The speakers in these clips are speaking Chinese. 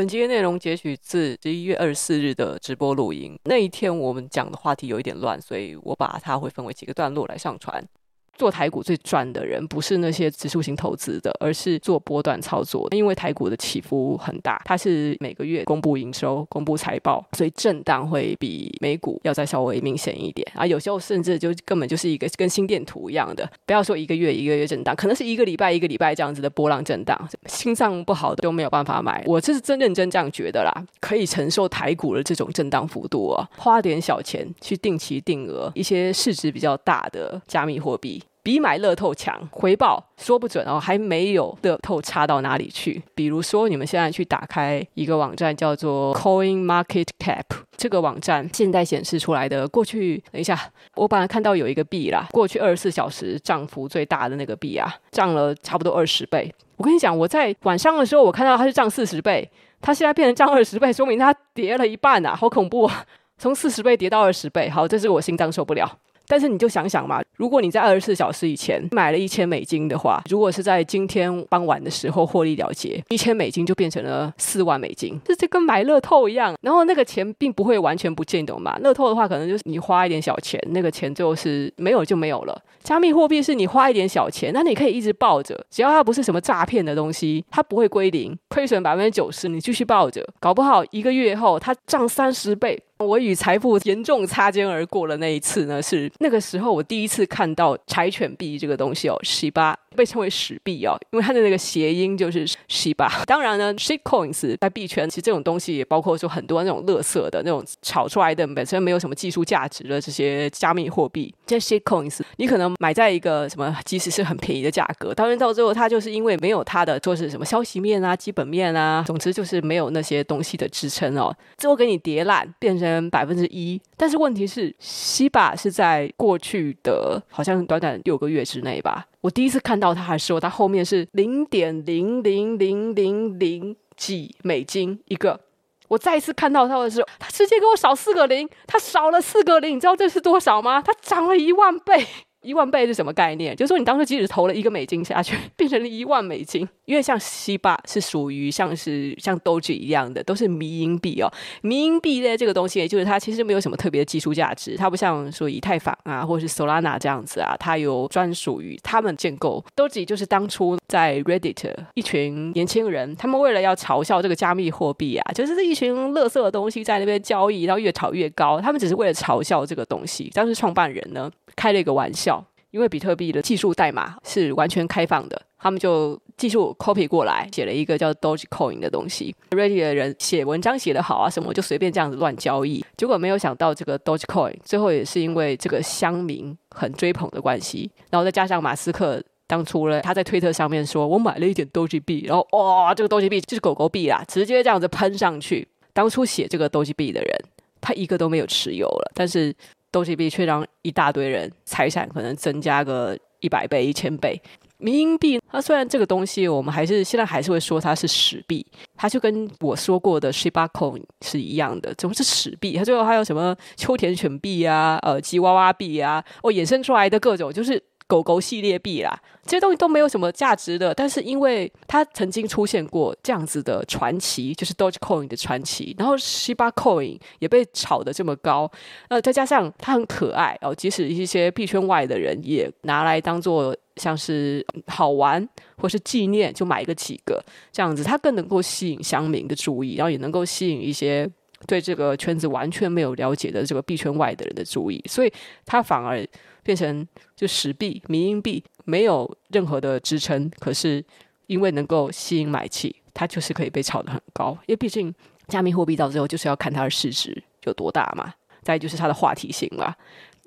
本集的内容截取自十一月二十四日的直播录音。那一天我们讲的话题有一点乱，所以我把它会分为几个段落来上传。做台股最赚的人不是那些指数型投资的，而是做波段操作。因为台股的起伏很大，它是每个月公布营收、公布财报，所以震荡会比美股要再稍微明显一点啊。有时候甚至就根本就是一个跟心电图一样的，不要说一个月一个月震荡，可能是一个礼拜一个礼拜这样子的波浪震荡。心脏不好的都没有办法买，我这是真认真这样觉得啦，可以承受台股的这种震荡幅度啊，花点小钱去定期定额一些市值比较大的加密货币。比买乐透强，回报说不准哦，还没有乐透差到哪里去。比如说，你们现在去打开一个网站，叫做 Coin Market Cap，这个网站现在显示出来的过去，等一下，我本来看到有一个币啦，过去二十四小时涨幅最大的那个币啊，涨了差不多二十倍。我跟你讲，我在晚上的时候，我看到它是涨四十倍，它现在变成涨二十倍，说明它跌了一半啊，好恐怖啊！从四十倍跌到二十倍，好，这是我心脏受不了。但是你就想想嘛，如果你在二十四小时以前买了一千美金的话，如果是在今天傍晚的时候获利了结，一千美金就变成了四万美金，这就跟买乐透一样。然后那个钱并不会完全不见，懂吗？乐透的话，可能就是你花一点小钱，那个钱最后是没有就没有了。加密货币是你花一点小钱，那你可以一直抱着，只要它不是什么诈骗的东西，它不会归零，亏损百分之九十，你继续抱着，搞不好一个月后它涨三十倍。我与财富严重擦肩而过的那一次呢，是那个时候我第一次看到柴犬币这个东西哦，西巴被称为屎币哦，因为它的那个谐音就是西巴。当然呢，shit coins 在币圈其实这种东西也包括说很多那种垃圾的那种炒出来的本身没有什么技术价值的这些加密货币，这些 shit coins 你可能买在一个什么，即使是很便宜的价格，当然到最后它就是因为没有它的说是什么消息面啊、基本面啊，总之就是没有那些东西的支撑哦，最后给你叠烂，变成。百分之一，但是问题是，西巴是在过去的好像短短六个月之内吧。我第一次看到它的时候，它后面是零点零零零零零几美金一个。我再一次看到它的时候，它直接给我少四个零，它少了四个零，你知道这是多少吗？它涨了一万倍。一万倍是什么概念？就是说，你当时即使投了一个美金下去，变成了一万美金。因为像西巴是属于像是像 Doge 一样的，都是迷因币哦。迷因币的这个东西，就是它其实没有什么特别的技术价值，它不像说以太坊啊，或者是 Solana 这样子啊，它有专属于他们建构。Doge 就是当初在 Reddit 一群年轻人，他们为了要嘲笑这个加密货币啊，就是这一群垃圾的东西在那边交易，然后越炒越高。他们只是为了嘲笑这个东西。当时创办人呢，开了一个玩笑。因为比特币的技术代码是完全开放的，他们就技术 copy 过来，写了一个叫 Dogecoin 的东西。Reddit 的人写文章写得好啊，什么就随便这样子乱交易。结果没有想到，这个 Dogecoin 最后也是因为这个乡民很追捧的关系，然后再加上马斯克当初呢，他在推特上面说：“我买了一点 Doge 币，然后哇，这个 Doge 币就是狗狗币啦，直接这样子喷上去。”当初写这个 Doge 币的人，他一个都没有持有了，但是。东西币却让一大堆人财产可能增加个一百倍、一千倍。民营币，它虽然这个东西我们还是现在还是会说它是屎币，它就跟我说过的 Shiba Coin 是一样的，总是屎币？它最后还有什么秋田犬币啊、呃吉娃娃币啊，哦衍生出来的各种就是。狗狗系列币啦，这些东西都没有什么价值的，但是因为它曾经出现过这样子的传奇，就是 Dogecoin 的传奇，然后 Shiba Coin 也被炒得这么高，呃，再加上它很可爱哦，即使一些币圈外的人也拿来当做像是好玩或是纪念，就买个几个这样子，它更能够吸引乡民的注意，然后也能够吸引一些对这个圈子完全没有了解的这个币圈外的人的注意，所以它反而。变成就屎币、迷因币，没有任何的支撑，可是因为能够吸引买气，它就是可以被炒得很高。因为毕竟加密货币到最后就是要看它的市值有多大嘛，再就是它的话题性了。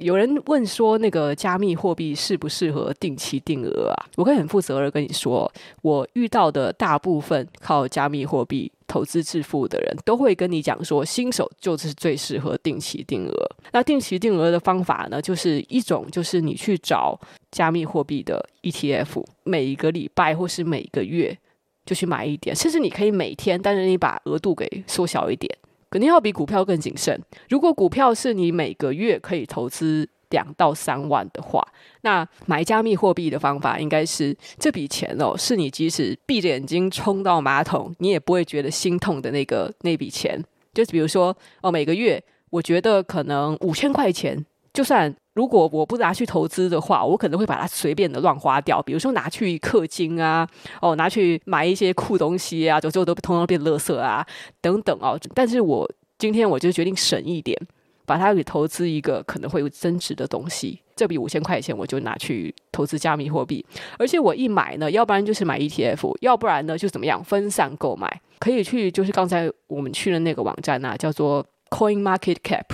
有人问说，那个加密货币适不适合定期定额啊？我可以很负责任跟你说，我遇到的大部分靠加密货币投资致富的人都会跟你讲说，新手就是最适合定期定额。那定期定额的方法呢，就是一种就是你去找加密货币的 ETF，每一个礼拜或是每个月就去买一点，甚至你可以每天，但是你把额度给缩小一点。肯定要比股票更谨慎。如果股票是你每个月可以投资两到三万的话，那买加密货币的方法应该是这笔钱哦，是你即使闭着眼睛冲到马桶，你也不会觉得心痛的那个那笔钱。就比如说哦，每个月我觉得可能五千块钱，就算如果我不拿去投资的话，我可能会把它随便的乱花掉。比如说拿去氪金啊，哦，拿去买一些酷东西啊，就最后都通通变垃圾啊，等等哦。但是我今天我就决定省一点。把它给投资一个可能会有增值的东西，这笔五千块钱我就拿去投资加密货币。而且我一买呢，要不然就是买 ETF，要不然呢就怎么样分散购买。可以去就是刚才我们去的那个网站啊，叫做 Coin Market Cap，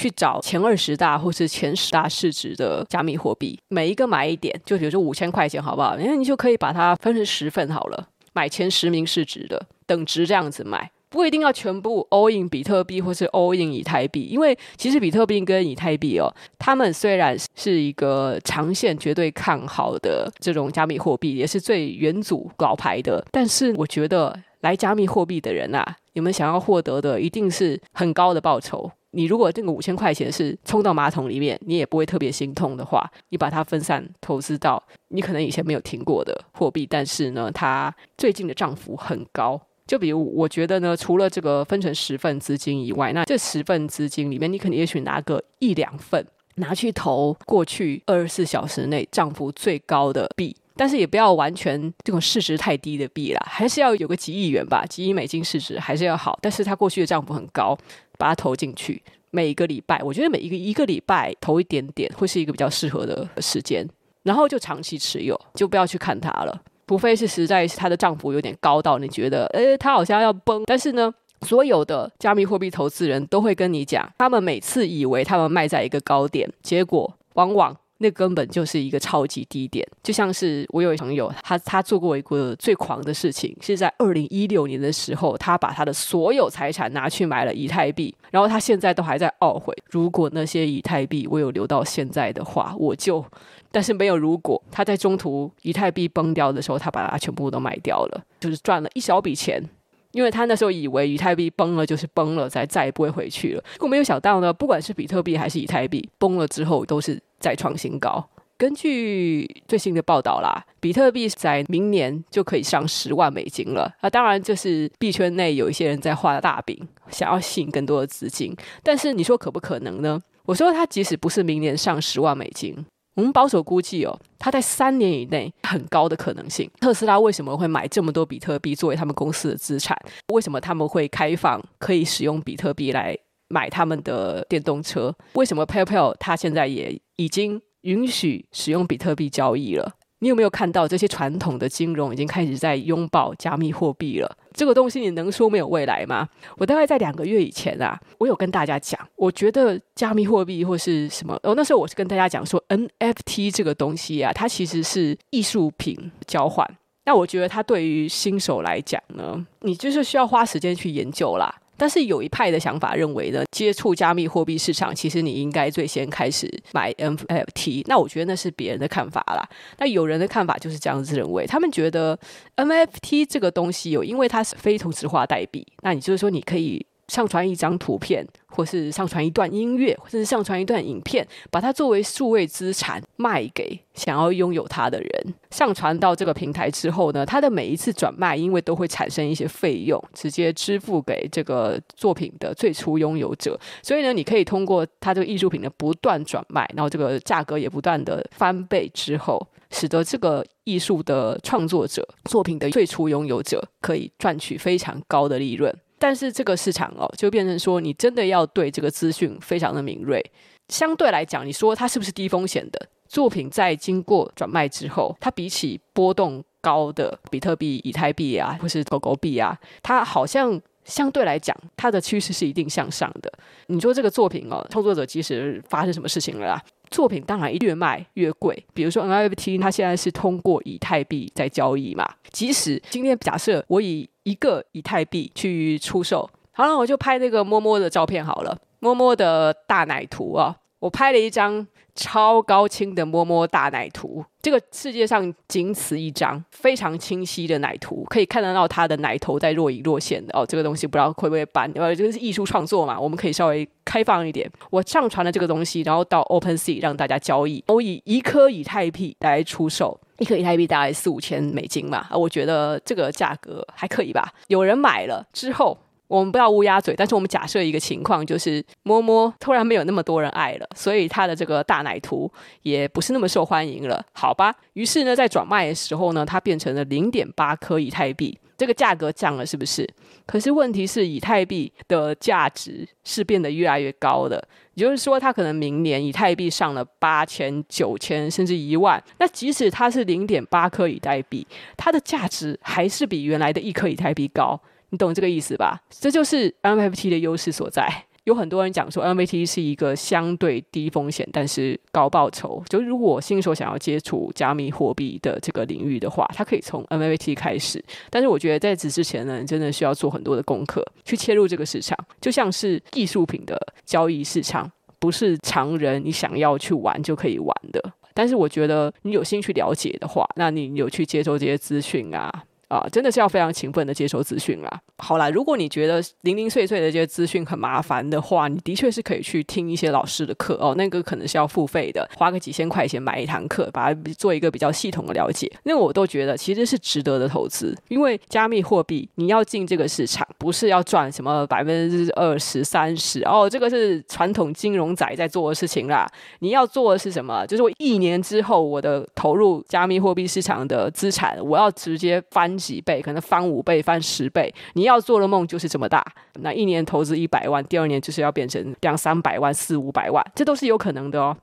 去找前二十大或是前十大市值的加密货币，每一个买一点，就比如说五千块钱，好不好？那你就可以把它分成十份好了，买前十名市值的等值这样子买。不一定要全部 all in 比特币或是 all in 以太币，因为其实比特币跟以太币哦，他们虽然是一个长线绝对看好的这种加密货币，也是最元祖老牌的，但是我觉得来加密货币的人啊，你们想要获得的一定是很高的报酬。你如果这个五千块钱是冲到马桶里面，你也不会特别心痛的话，你把它分散投资到你可能以前没有听过的货币，但是呢，它最近的涨幅很高。就比如，我觉得呢，除了这个分成十份资金以外，那这十份资金里面，你可能也许拿个一两份拿去投过去二十四小时内涨幅最高的币，但是也不要完全这种市值太低的币啦，还是要有个几亿元吧，几亿美金市值还是要好，但是它过去的涨幅很高，把它投进去，每一个礼拜，我觉得每一个一个礼拜投一点点，会是一个比较适合的时间，然后就长期持有，就不要去看它了。除非是实在是它的涨幅有点高到你觉得，诶，它好像要崩。但是呢，所有的加密货币投资人都会跟你讲，他们每次以为他们卖在一个高点，结果往往那根本就是一个超级低点。就像是我有一朋友，他他做过一个最狂的事情，是在二零一六年的时候，他把他的所有财产拿去买了以太币，然后他现在都还在懊悔，如果那些以太币我有留到现在的话，我就。但是没有如果，他在中途以太币崩掉的时候，他把它全部都卖掉了，就是赚了一小笔钱，因为他那时候以为以太币崩了就是崩了，再再也不会回去了。结果没有想到呢，不管是比特币还是以太币，崩了之后都是再创新高。根据最新的报道啦，比特币在明年就可以上十万美金了。啊，当然这是币圈内有一些人在画大饼，想要吸引更多的资金。但是你说可不可能呢？我说他即使不是明年上十万美金。我们保守估计哦，它在三年以内很高的可能性。特斯拉为什么会买这么多比特币作为他们公司的资产？为什么他们会开放可以使用比特币来买他们的电动车？为什么 PayPal 它现在也已经允许使用比特币交易了？你有没有看到这些传统的金融已经开始在拥抱加密货币了？这个东西你能说没有未来吗？我大概在两个月以前啊，我有跟大家讲，我觉得加密货币或是什么，哦，那时候我是跟大家讲说，NFT 这个东西啊，它其实是艺术品交换。那我觉得它对于新手来讲呢，你就是需要花时间去研究啦。但是有一派的想法认为呢，接触加密货币市场，其实你应该最先开始买 NFT。那我觉得那是别人的看法啦。那有人的看法就是这样子认为，他们觉得 NFT 这个东西有，因为它是非同质化代币，那你就是说你可以。上传一张图片，或是上传一段音乐，或是上传一段影片，把它作为数位资产卖给想要拥有它的人。上传到这个平台之后呢，它的每一次转卖，因为都会产生一些费用，直接支付给这个作品的最初拥有者。所以呢，你可以通过它这个艺术品的不断转卖，然后这个价格也不断的翻倍之后，使得这个艺术的创作者作品的最初拥有者可以赚取非常高的利润。但是这个市场哦，就变成说，你真的要对这个资讯非常的敏锐。相对来讲，你说它是不是低风险的作品？在经过转卖之后，它比起波动高的比特币、以太币啊，或是狗狗币啊，它好像相对来讲，它的趋势是一定向上的。你说这个作品哦，创作者即使发生什么事情了啦，作品当然越卖越贵。比如说 NFT，它现在是通过以太币在交易嘛，即使今天假设我以一个以太币去出售，好了，我就拍那个摸摸的照片好了，摸摸的大奶图啊，我拍了一张超高清的摸摸大奶图，这个世界上仅此一张非常清晰的奶图，可以看得到他的奶头在若隐若现的哦。这个东西不知道会不会搬，呃这个是艺术创作嘛，我们可以稍微开放一点。我上传了这个东西，然后到 OpenSea 让大家交易，我以一颗以太币来出售，一颗以太币大概四五千美金嘛，啊，我觉得这个价格还可以吧。有人买了之后。我们不要乌鸦嘴，但是我们假设一个情况，就是摸摸突然没有那么多人爱了，所以他的这个大奶图也不是那么受欢迎了，好吧？于是呢，在转卖的时候呢，它变成了零点八颗以太币，这个价格降了，是不是？可是问题是，以太币的价值是变得越来越高的，也就是说，它可能明年以太币上了八千、九千，甚至一万，那即使它是零点八颗以太币，它的价值还是比原来的一颗以太币高。你懂这个意思吧？这就是 NFT 的优势所在。有很多人讲说，NFT 是一个相对低风险但是高报酬。就如果新手想要接触加密货币的这个领域的话，他可以从 NFT 开始。但是我觉得在此之前呢，你真的需要做很多的功课去切入这个市场，就像是艺术品的交易市场，不是常人你想要去玩就可以玩的。但是我觉得你有兴趣了解的话，那你有去接收这些资讯啊。啊，真的是要非常勤奋的接收资讯啦。好啦，如果你觉得零零碎碎的这些资讯很麻烦的话，你的确是可以去听一些老师的课哦。那个可能是要付费的，花个几千块钱买一堂课，把它做一个比较系统的了解。那我都觉得其实是值得的投资，因为加密货币你要进这个市场，不是要赚什么百分之二十三十哦，这个是传统金融仔在做的事情啦。你要做的是什么？就是我一年之后我的投入加密货币市场的资产，我要直接翻。几倍，可能翻五倍、翻十倍。你要做的梦就是这么大。那一年投资一百万，第二年就是要变成两三百万、四五百万，这都是有可能的哦。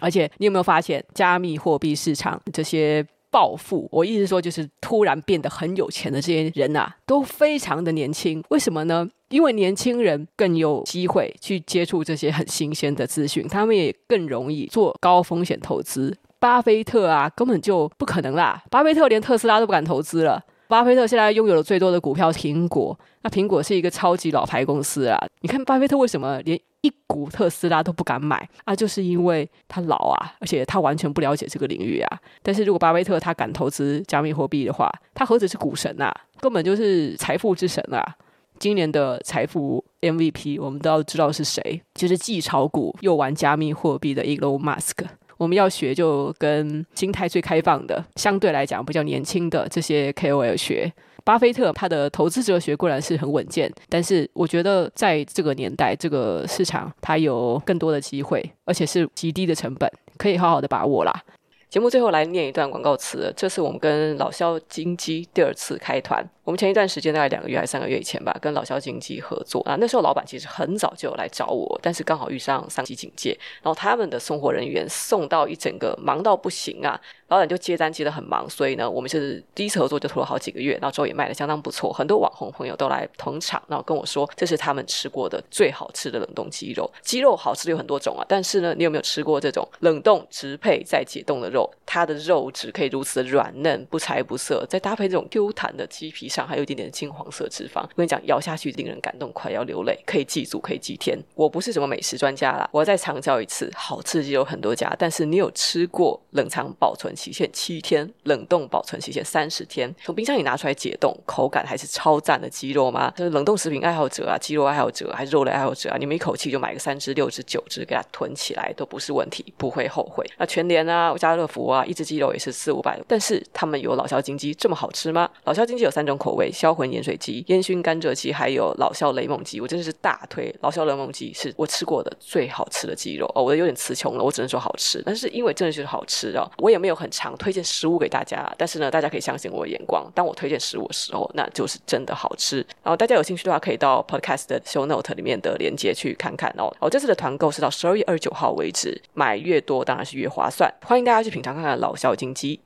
而且你有没有发现，加密货币市场这些暴富，我意思说就是突然变得很有钱的这些人啊，都非常的年轻。为什么呢？因为年轻人更有机会去接触这些很新鲜的资讯，他们也更容易做高风险投资。巴菲特啊，根本就不可能啦！巴菲特连特斯拉都不敢投资了。巴菲特现在拥有的最多的股票，苹果。那苹果是一个超级老牌公司啊！你看巴菲特为什么连一股特斯拉都不敢买啊？就是因为他老啊，而且他完全不了解这个领域啊。但是如果巴菲特他敢投资加密货币的话，他何止是股神啊，根本就是财富之神啊！今年的财富 MVP 我们都要知道是谁，就是既炒股又玩加密货币的 Elon Musk。我们要学，就跟心态最开放的，相对来讲比较年轻的这些 KOL 学。巴菲特他的投资哲学固然是很稳健，但是我觉得在这个年代，这个市场它有更多的机会，而且是极低的成本，可以好好的把握啦。节目最后来念一段广告词，这是我们跟老萧金鸡第二次开团。我们前一段时间大概两个月还是三个月以前吧，跟老萧经济合作啊。那时候老板其实很早就有来找我，但是刚好遇上三级警戒，然后他们的送货人员送到一整个忙到不行啊。老板就接单接的很忙，所以呢，我们是第一次合作就拖了好几个月，然后之后也卖的相当不错，很多网红朋友都来捧场，然后跟我说这是他们吃过的最好吃的冷冻鸡肉。鸡肉好吃的有很多种啊，但是呢，你有没有吃过这种冷冻直配再解冻的肉？它的肉质可以如此的软嫩，不柴不涩，再搭配这种 Q 弹的鸡皮。上还有一点点金黄色脂肪，我跟你讲，咬下去令人感动，快要流泪。可以记住，可以记天。我不是什么美食专家啦，我要再强调一次，好吃的鸡肉很多家，但是你有吃过冷藏保存期限七天、冷冻保存期限三十天，从冰箱里拿出来解冻，口感还是超赞的鸡肉吗？就是冷冻食品爱好者啊，鸡肉爱好者还是肉类爱好者啊，你们一口气就买个三只、六只、九只给它囤起来都不是问题，不会后悔。那全联啊、家乐福啊，一只鸡肉也是四五百，但是他们有老萧金鸡这么好吃吗？老萧金鸡有三种口味：销魂盐水鸡、烟熏甘蔗鸡，还有老萧雷蒙鸡，我真的是大推。老萧雷蒙鸡是我吃过的最好吃的鸡肉哦，我有点词穷了，我只能说好吃。但是因为真的就是好吃哦，我也没有很常推荐食物给大家。但是呢，大家可以相信我的眼光，当我推荐食物的时候，那就是真的好吃。然后大家有兴趣的话，可以到 Podcast 的 Show Note 里面的链接去看看哦。哦，这次的团购是到十二月二十九号为止，买越多当然是越划算。欢迎大家去品尝看看老萧金鸡。